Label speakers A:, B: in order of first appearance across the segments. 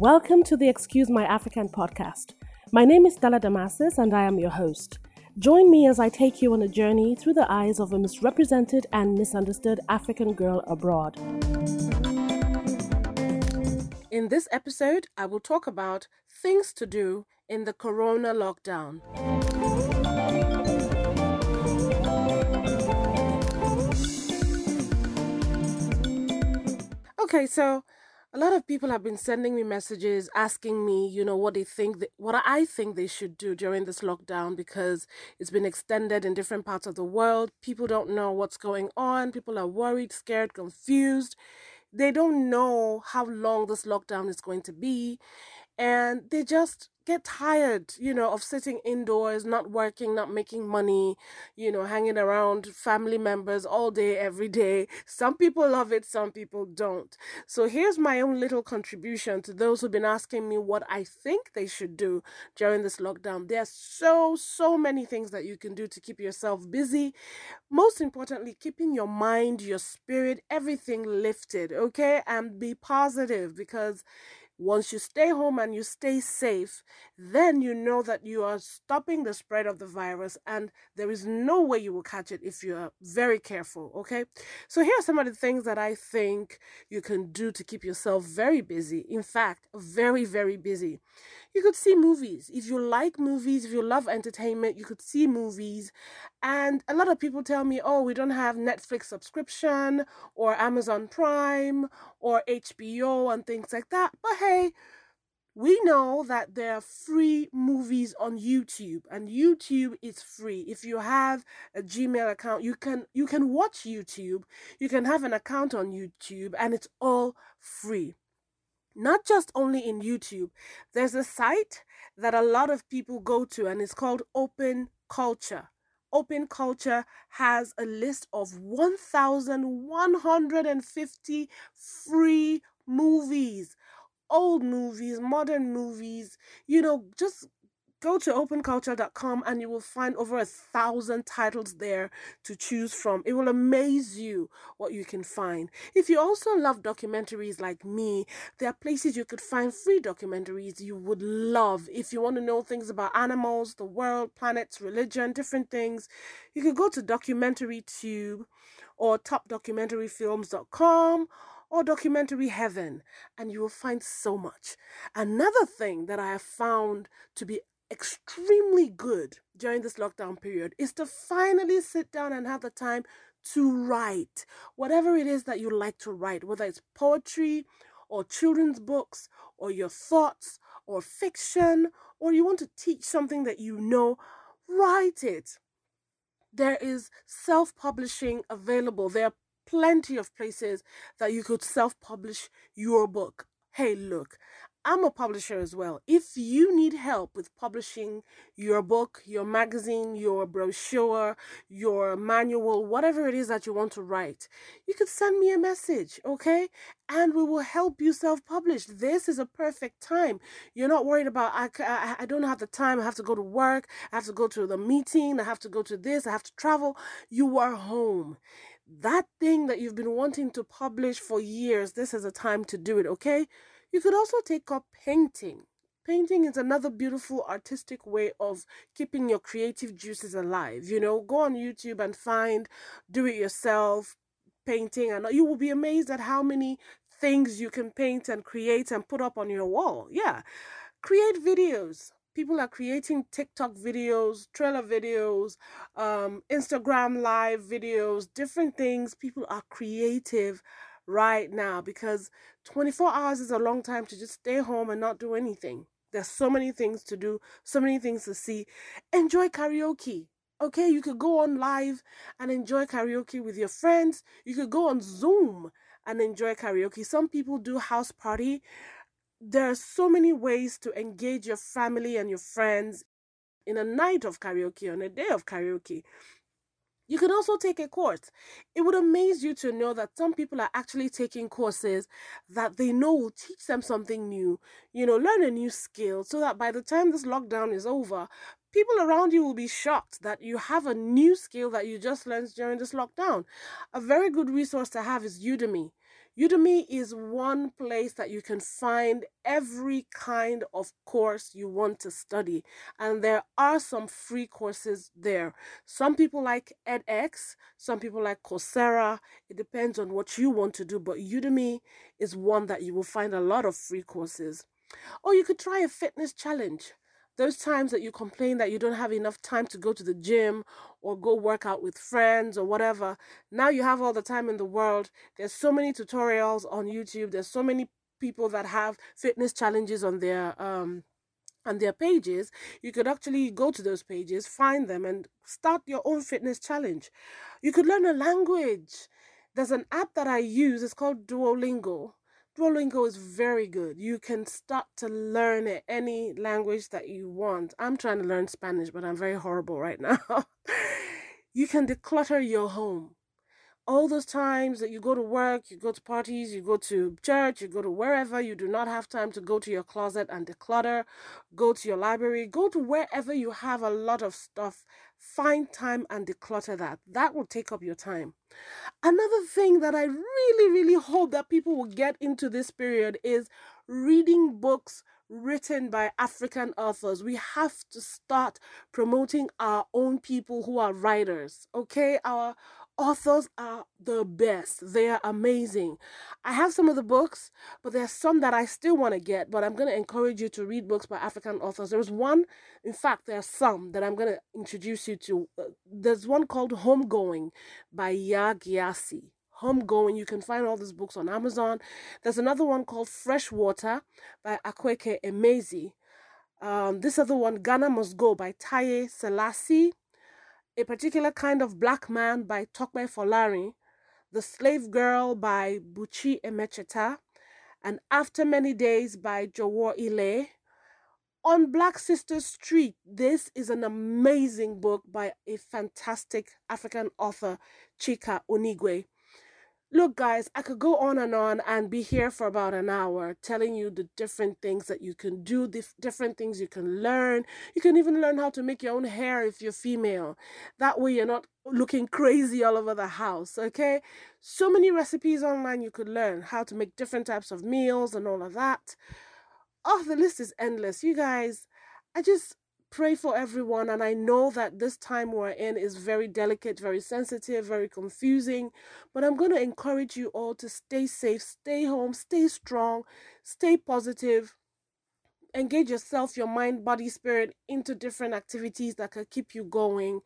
A: Welcome to the Excuse My African podcast. My name is Stella Damasus and I am your host. Join me as I take you on a journey through the eyes of a misrepresented and misunderstood African girl abroad. In this episode, I will talk about things to do in the corona lockdown. Okay, so a lot of people have been sending me messages asking me, you know, what they think, that, what I think they should do during this lockdown because it's been extended in different parts of the world. People don't know what's going on. People are worried, scared, confused. They don't know how long this lockdown is going to be. And they just get tired, you know, of sitting indoors, not working, not making money, you know, hanging around family members all day, every day. Some people love it, some people don't. So here's my own little contribution to those who've been asking me what I think they should do during this lockdown. There's so, so many things that you can do to keep yourself busy. Most importantly, keeping your mind, your spirit, everything lifted, okay? And be positive because once you stay home and you stay safe, then you know that you are stopping the spread of the virus and there is no way you will catch it if you are very careful, okay? So here are some of the things that I think you can do to keep yourself very busy. In fact, very, very busy. You could see movies. If you like movies, if you love entertainment, you could see movies. And a lot of people tell me, oh, we don't have Netflix subscription or Amazon Prime or HBO and things like that. But hey, we know that there are free movies on YouTube and YouTube is free. If you have a Gmail account, you can you can watch YouTube. You can have an account on YouTube and it's all free. Not just only in YouTube. There's a site that a lot of people go to and it's called Open Culture. Open Culture has a list of 1,150 free movies old movies, modern movies, you know, just go to openculture.com and you will find over a thousand titles there to choose from. It will amaze you what you can find. If you also love documentaries like me, there are places you could find free documentaries you would love. If you want to know things about animals, the world, planets, religion, different things, you could go to Documentary Tube or topdocumentaryfilms.com or documentary heaven, and you will find so much. Another thing that I have found to be extremely good during this lockdown period is to finally sit down and have the time to write whatever it is that you like to write, whether it's poetry or children's books or your thoughts or fiction or you want to teach something that you know, write it. There is self publishing available. There are plenty of places that you could self publish your book. Hey, look, I'm a publisher as well. If you need help with publishing your book, your magazine, your brochure, your manual, whatever it is that you want to write, you could send me a message, okay? And we will help you self publish. This is a perfect time. You're not worried about, I, I, I don't have the time. I have to go to work. I have to go to the meeting. I have to go to this. I have to travel. You are home that thing that you've been wanting to publish for years, this is a time to do it, okay? You could also take up painting. Painting is another beautiful artistic way of keeping your creative juices alive. You know, go on YouTube and find do it yourself painting, and you will be amazed at how many things you can paint and create and put up on your wall. Yeah. Create videos people are creating TikTok videos, trailer videos, um, Instagram live videos, different things. People are creative right now because 24 hours is a long time to just stay home and not do anything. There's so many things to do, so many things to see. Enjoy karaoke. Okay, you could go on live and enjoy karaoke with your friends. You could go on Zoom and enjoy karaoke. Some people do house party there are so many ways to engage your family and your friends in a night of karaoke, on a day of karaoke. You can also take a course. It would amaze you to know that some people are actually taking courses that they know will teach them something new, you know, learn a new skill so that by the time this lockdown is over, people around you will be shocked that you have a new skill that you just learned during this lockdown. A very good resource to have is Udemy. Udemy is one place that you can find every kind of course you want to study, and there are some free courses there. Some people like edX, some people like Coursera. It depends on what you want to do, but Udemy is one that you will find a lot of free courses. Or you could try a fitness challenge those times that you complain that you don't have enough time to go to the gym or go work out with friends or whatever now you have all the time in the world. There's so many tutorials on youtube. There's so many people that have fitness challenges on their um on their pages. You could actually go to those pages find them and start your own fitness challenge. You could learn a language. There's an app that i use. It's called duolingo Duolingo is very good. You can start to learn any language that you want. I'm trying to learn Spanish, but I'm very horrible right now. you can declutter your home. All those times that you go to work, you go to parties, you go to church, you go to wherever, you do not have time to go to your closet and declutter, go to your library, go to wherever you have a lot of stuff. Find time and declutter that. That will take up your time. Another thing that I really, really hope that people will get into this period is reading books written by African authors. We have to start promoting our own people who are writers, okay? Our authors are the best. They are amazing. I have some of the books, but there's some that I still want to get, but I'm going to encourage you to read books by African authors. There's one, in fact, there's some that I'm going to introduce you to. Uh, there's one called Homegoing by Yaa Gyasi. Homegoing. You can find all these books on Amazon. There's another one called Freshwater by Akwaeke Emezi. Um, this other one, Ghana Must Go by Taiye Selasi. A Particular Kind of Black Man by Tope Folarin, The Slave Girl by Buchi Emecheta, and After Many Days by Jowhor Ile. On Black Sisters Street, this is an amazing book by a fantastic African author, Chika Unigwe. Look, guys, I could go on and on and be here for about an hour telling you the different things that you can do, the different things you can learn. You can even learn how to make your own hair if you're female. That way, you're not looking crazy all over the house, okay? So many recipes online you could learn how to make different types of meals and all of that. Oh, the list is endless. You guys, I just pray for everyone. And I know that this time we're in is very delicate, very sensitive, very confusing. But I'm going to encourage you all to stay safe, stay home, stay strong, stay positive engage yourself, your mind, body, spirit into different activities that can keep you going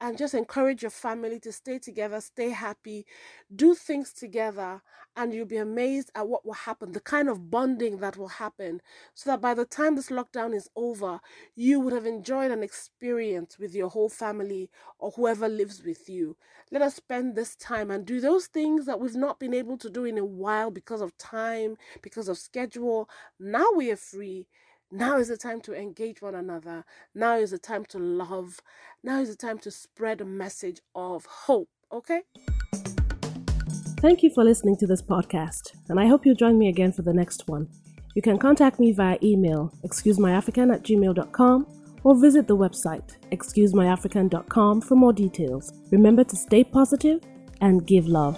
A: and just encourage your family to stay together, stay happy, do things together, and you'll be amazed at what will happen, the kind of bonding that will happen, so that by the time this lockdown is over, you would have enjoyed an experience with your whole family or whoever lives with you. Let us spend this time and do those things that we've not been able to do in a while because of time, because of schedule. Now we are free now is the time to engage one another. Now is the time to love. Now is the time to spread a message of hope. Okay?
B: Thank you for listening to this podcast, and I hope you'll join me again for the next one. You can contact me via email, excusemyafrican at gmail.com, or visit the website, excusemyafrican.com, for more details. Remember to stay positive and give love.